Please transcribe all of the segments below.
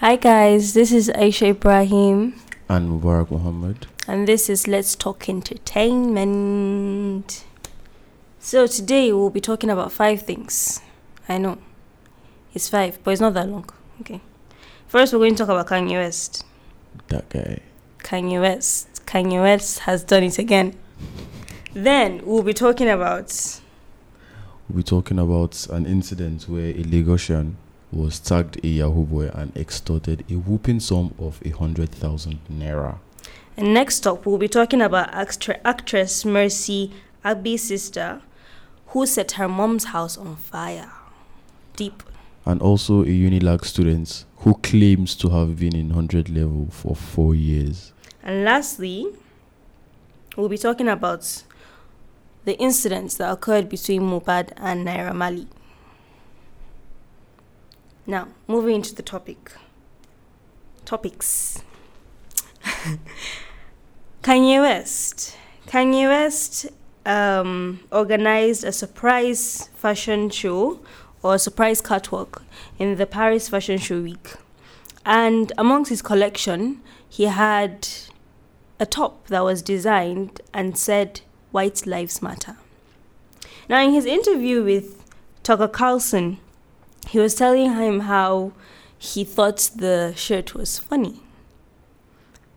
Hi guys, this is Aisha Ibrahim And Mubarak Muhammad. and this is Let's Talk Entertainment. So today we'll be talking about five things. I know. It's five, but it's not that long. Okay. First we're going to talk about Kanye West. That guy. Kanye West. Kanye West has done it again. Then we'll be talking about We'll be talking about an incident where a Lagosian was tagged a Yahoo boy and extorted a whooping sum of a hundred thousand naira. And next up, we'll be talking about actre- actress Mercy Aigbe's sister, who set her mom's house on fire. Deep. And also a Unilag student who claims to have been in hundred level for four years. And lastly, we'll be talking about the incidents that occurred between Mohbad and Naira Marley. Now, moving into the topic. Topics. Kanye West. Kanye West um, organized a surprise fashion show or a surprise catwalk in the Paris Fashion Show Week. And amongst his collection, he had a top that was designed and said, White Lives Matter. Now, in his interview with Tucker Carlson, he was telling him how he thought the shirt was funny.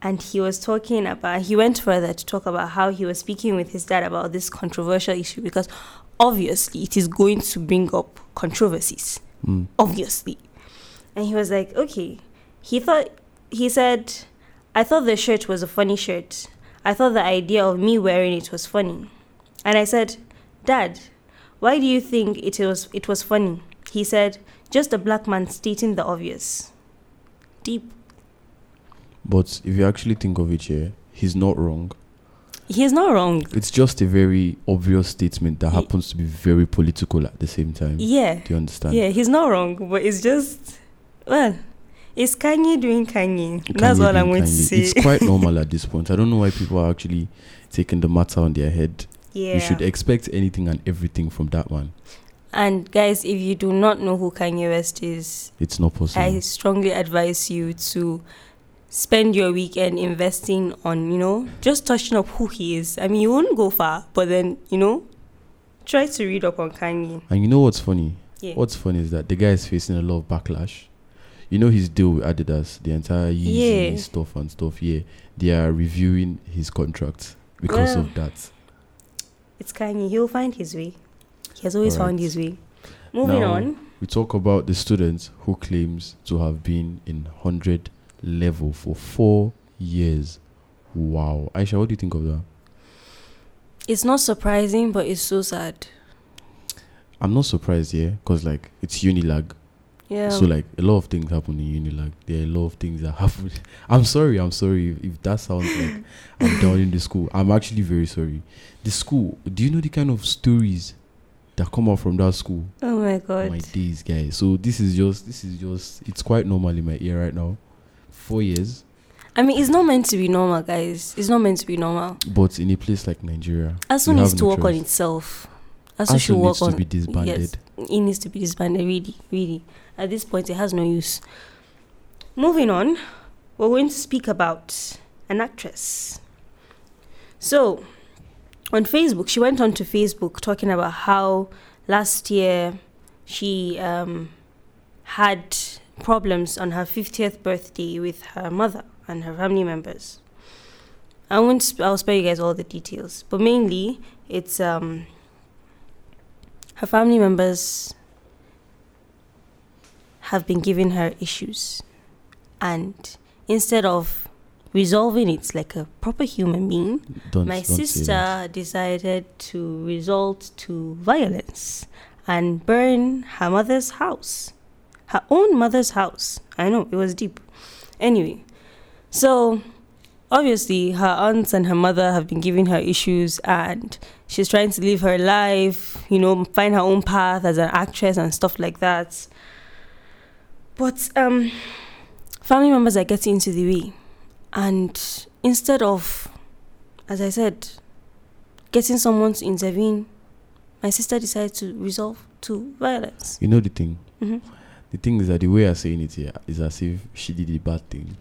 And he was talking about, he went further to talk about how he was speaking with his dad about this controversial issue because obviously it is going to bring up controversies. Mm. Obviously. And he was like, okay. He thought, he said, I thought the shirt was a funny shirt. I thought the idea of me wearing it was funny. And I said, Dad, why do you think it was, it was funny? He said, just a black man stating the obvious. Deep. But if you actually think of it here, he's not wrong. He's not wrong. It's just a very obvious statement that happens to be very political at the same time. Yeah. Do you understand? Yeah, he's not wrong, but it's just, well, it's Kanye doing Kanye. Kanye That's what I'm going to say. It's quite normal at this point. I don't know why people are actually taking the matter on their head. yeah. You should expect anything and everything from that man. And guys, if you do not know who Kanye West is, It's not possible. I strongly advise you to spend your weekend investing on, you know, just touching up who he is. I mean, you won't go far, but then, you know, try to read up on Kanye. and you know what's funny? Yeah. What's funny is that the guy is facing a lot of backlash. You know his deal with Adidas, the entire Yeezy Yeah. stuff and stuff. Yeah, they are reviewing his contract because of that. It's Kanye. He'll find his way. He has always found his way. Moving Now- on. We talk about the student who claims to have been in hundred level for four years. Wow, Aisha, what do you think of that? It's not surprising, but it's so sad. I'm not surprised, yeah, because like it's Unilag. Yeah. So like a lot of things happen in Unilag. There are a lot of things that happen. I'm sorry. I'm sorry if, if that sounds like I'm down in the school. I'm actually very sorry. The school. Do you know the kind of stories that come out from that school? oh my god. my days, guys. So this is just. This is just. It's quite normal in my ear right now. Four years, I mean, it's not meant to be normal, guys. It's not meant to be normal. but in a place like Nigeria, ASUU needs to no work on choice. itself. ASUU ASUU should needs work to be disbanded. Yes, it needs to be disbanded. Really, really. At this point, it has no use. Moving on, we're going to speak about an actress. So, on Facebook, she went on to Facebook talking about how last year she um, had problems on her 50th birthday with her mother and her family members. I won't. Sp- I'll spare you guys all the details, but mainly it's um her family members have been giving her issues and instead of resolving. It like a proper human being. Don't. my don't sister decided to resort to violence and burn her mother's house. Her own mother's house. I know it was deep. Anyway so obviously her aunts and her mother have been giving her issues and she's trying to live her life you know find her own path as an actress and stuff like that. But um family members are getting into the way and instead of as i said getting someone to intervene my sister decided to resolve to violence You know the thing. hmm the thing is that the way I'm saying it here is as if she did a bad thing.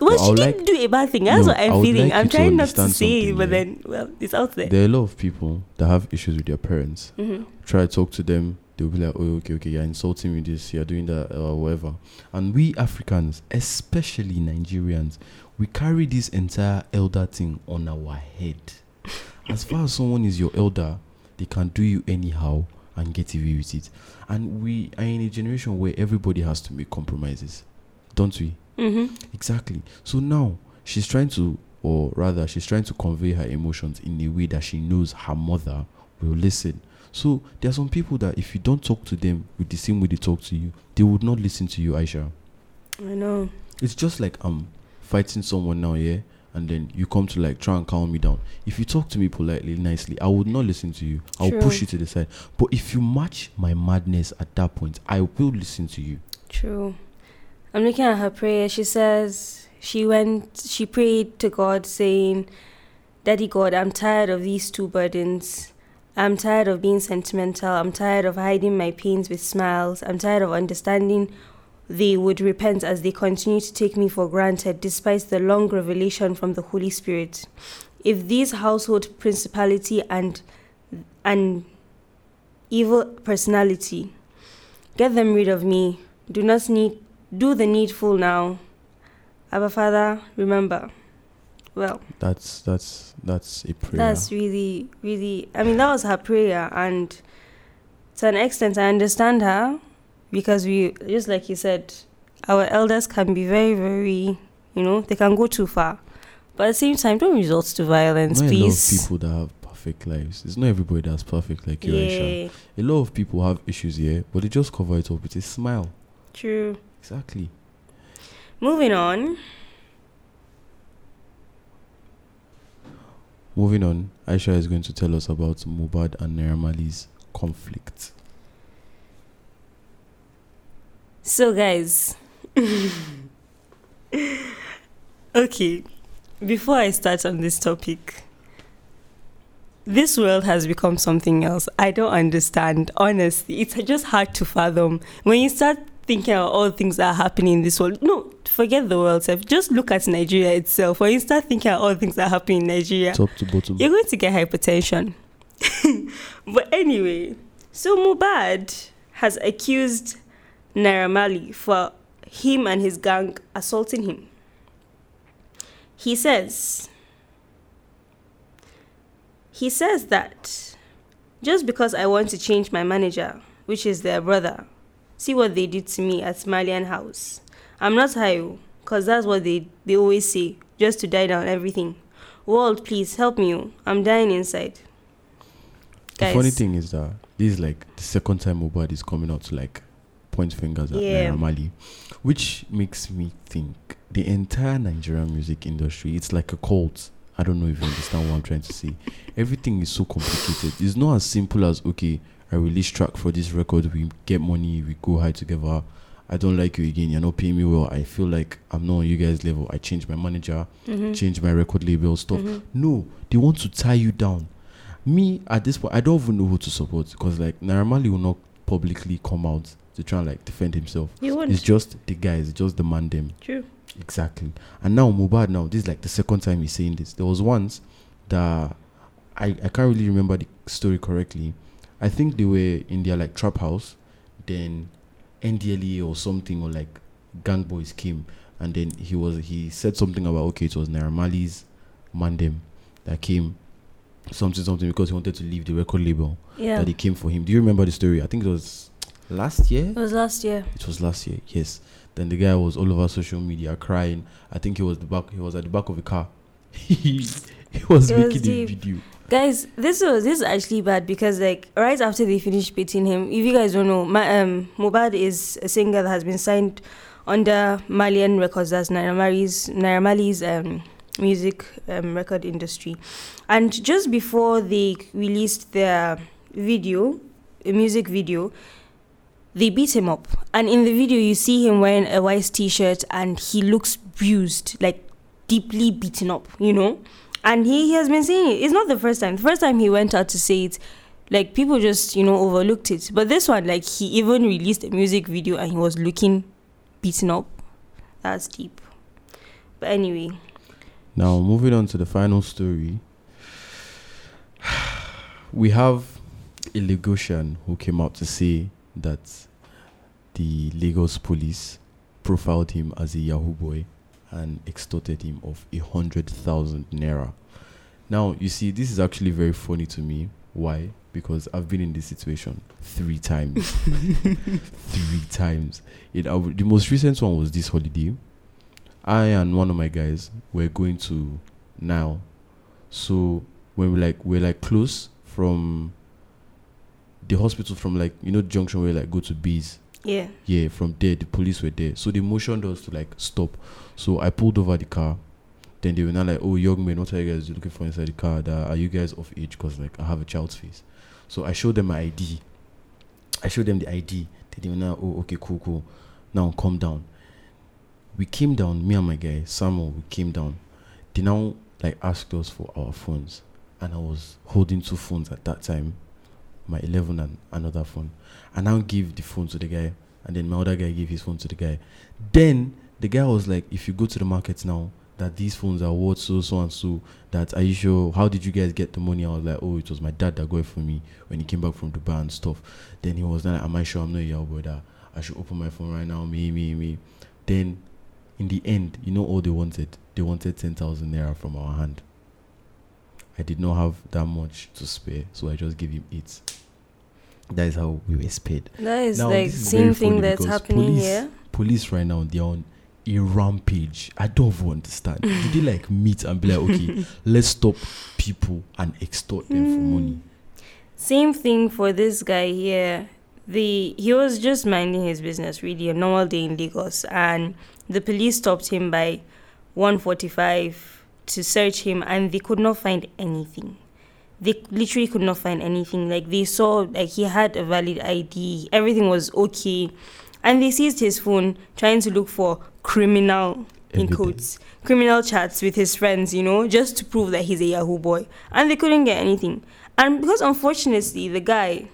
Well, But she didn't like- do a bad thing. That's No, what I I'm feeling. like I'm trying not to say it, but yeah. then, well, it's out there. There are a lot of people that have issues with their parents. Mhm. Try to talk to them, they'll be like, oh, okay, okay, you're insulting me this, you're doing that, or whatever. And we Africans, especially Nigerians, we carry this entire elder thing on our head. As far as someone is your elder, they can do you anyhow and get away with it. And we are in a generation where everybody has to make compromises, don't we? Mhm. Exactly. So now she's trying to, or rather, she's trying to convey her emotions in a way that she knows her mother will listen. So there are some people that if you don't talk to them with the same way they talk to you, they would not listen to you, Aisha. I know. It's just like I'm fighting someone now, yeah, and then you come to like try and calm me down. If you talk to me politely, nicely, I would not listen to you. I'll True. push you to the side. But if you match my madness at that point, I will listen to you. True. I'm looking at her prayer. She says she went, she prayed to God saying, Daddy God, I'm tired of these two burdens. I'm tired of being sentimental. I'm tired of hiding my pains with smiles. I'm tired of understanding they would repent as they continue to take me for granted despite the long revelation from the Holy Spirit. If these household principality and and evil personality get them rid of me, do not need do the needful now. Abba Father, remember. Well, That's that's that's a prayer. that's really, really. I mean, that was her prayer, and to an extent, I understand her because we, just like you said, our elders can be very, very, you know, they can go too far. But at the same time, don't resort to violence, not a lot of people that have perfect lives. It's not everybody that's perfect like you, Yeah, A lot of people have issues here, but they just cover it up with a smile. true. Exactly. Moving on. Moving on, Aisha is going to tell us about Mohbad and Naira conflict. So, guys, okay, before I start on this topic, this world has become something else. I don't understand, honestly. It's just hard to fathom. When you start thinking of all the things that are happening in this world, no, forget the world, self. Just look at Nigeria itself. When you start thinking of all the things that are happening in Nigeria, Top to bottom. you're going to get hypertension. but anyway, so Mohbad has accused Naira Marley for him and his gang assaulting him. He says, he says that just because I want to change my manager, which is their brother, see what they did to me at Marlian House. I'm not high, oh, because that's what they, they always say, just to die down everything. World, please help me. oh. I'm dying inside. The funny thing is that this is like the second time Mohbad is coming out to like point fingers at Yeah. Naira Marley, which makes me think the entire Nigerian music industry it's like a cult. I don't know if you understand what I'm trying to say. Everything is so complicated. It's not as simple as okay, I release track for this record, we get money, we go high together. I don't like you again. You're not paying me well. I feel like I'm not on you guys' level. I change my manager, Mm-hmm. change my record label stuff. Mhm. No, they want to tie you down. Me at this point, I don't even know who to support because like Naira Marley will not publicly come out to try and like defend himself. It's won't. just the guys, it's just the man them. True. Exactly. And now Mohbad now, this is like the second time he's saying this. There was once that I, I can't really remember the story correctly. I think they were in their like trap house, then NDLA or something or like gang boys came and then he was he said something about okay it was Naira Marley's mandem that came something something because he wanted to leave the record label Yeah. that he came for him. Do you remember the story? I think it was last year. It was last year. It was last year, yes. Then the guy was all over social media crying. I think he was the back. He was at the back of a car. he, was It was making a deep. video. Guys, this was this is actually bad because like right after they finished beating him, if you guys don't know, my, um Mohbad is a singer that has been signed under Marlian Records, that's Naira Marley's um music um, record industry. And just before they released their video, a music video, they beat him up. And in the video you see him wearing a white t-shirt and he looks bruised, like deeply beaten up, you know? And he, he has been saying it. It's not the first time. The first time he went out to say it, Like people just, you know, overlooked it. But this one, like he even released a music video and he was looking beaten up. That's deep. But anyway, Now, moving on to the final story, we have a Lagosian who came out to say that the Lagos police profiled him as a Yahoo boy and extorted him of a hundred thousand naira. Now, you see, this is actually very funny to me. Why? Because I've been in this situation three times. three times. It, uh, the most recent one was this holiday. I and one of my guys were going to now. So when we like we're like close from the hospital from like you know the junction where like go to bees. yeah. Yeah, from there the police were there. So they motioned us to like stop. So I pulled over the car. Then they were now like, "Oh, young man what are you guys looking for inside the car? That are you guys of age? Because like I have a child's face." So I showed them my ID. I showed them the ID. They were now, "Oh, okay, cool, cool. Now calm down." We came down. Me and my guy Samuel. We came down. They now like asked us for our phones, and I was holding two phones at that time, my 11 and another phone. And I now give the phone to the guy, and then my other guy gave his phone to the guy. Then the guy was like, "If you go to the market now, that these phones are worth so so and so. That are you sure? How did you guys get the money?" I was like, "Oh, it was my dad that got it for me when he came back from Dubai and stuff." Then he was like, "Am I sure I'm not your brother? I should open my phone right now?" Me, me, me. Then, in the end, you know all they wanted? They wanted ten thousand naira from our hand. I did not have that much to spare, so I just gave him it. That is how we were paid. That is Now, like is same very thing that's happening police- here. Police right now they're on a rampage. I don't even understand. Did they like meet and be like, okay, let's stop people and extort them for hmm. money? Same thing for this guy here. The he was just minding his business, really a normal day in Lagos, and the police stopped him by 1:45 to search him, and they could not find anything. They literally could not find anything. Like they saw, like he had a valid ID, everything was okay, and they seized his phone, trying to look for criminal in quotes criminal chats with his friends, you know, just to prove that he's a Yahoo boy, and they couldn't get anything. And because unfortunately the guy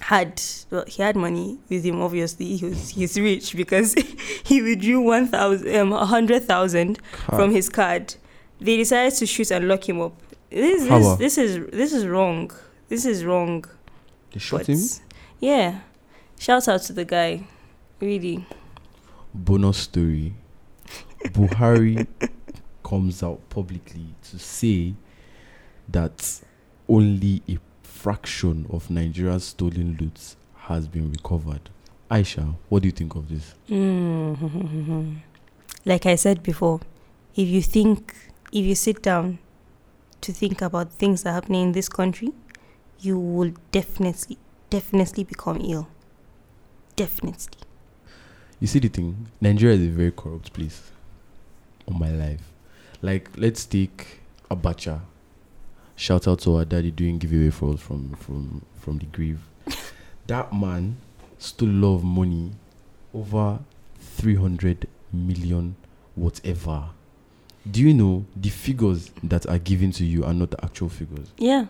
had well, he had money with him. Obviously, he was he's rich because he withdrew one thousand, um, a hundred thousand from his card. They decided to shoot and lock him up. This this, this is this is wrong. This is wrong. They shot him. yeah, shout out to the guy. Really, Bonus story. Buhari comes out publicly to say that only a fraction of Nigeria's stolen loot has been recovered. Aisha, what do you think of this? mm like I said before, if you think, if you sit down to think about things that are happening in this country, you will definitely, definitely become ill. Definitely. You see the thing, Nigeria is a very corrupt place. On my life, like let's take Abacha. Shout out to our daddy doing giveaway for us from from from the grave. that man stole a lot of money, over three hundred million, whatever. Do you know the figures that are given to you are not the actual figures? Yeah,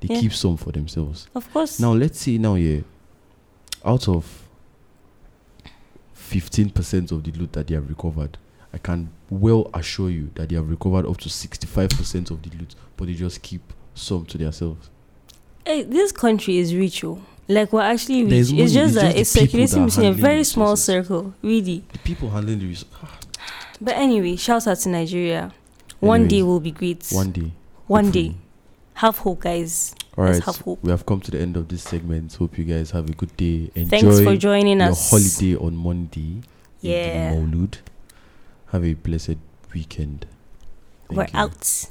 They Yeah. keep some for themselves. of course. Now let's say now yeah, out of fifteen percent of the loot that they have recovered, I can well assure you that they have recovered up to sixty-five percent of the loot, but they just keep some to themselves. Hey, this country is rich, oh. Like we're actually rich. It's just it's that it's circulating between a very small circle, really. The people handling the resources. But anyway, shout out to Nigeria. One day will be great. one day. One hopefully. day. Have hope, guys. All right, have hope. we have come to the end of this segment. Hope you guys have a good day. Enjoy Thanks for joining your us. holiday on Monday. Yeah. al-Maulud. Have a blessed weekend. Thank We're you. out.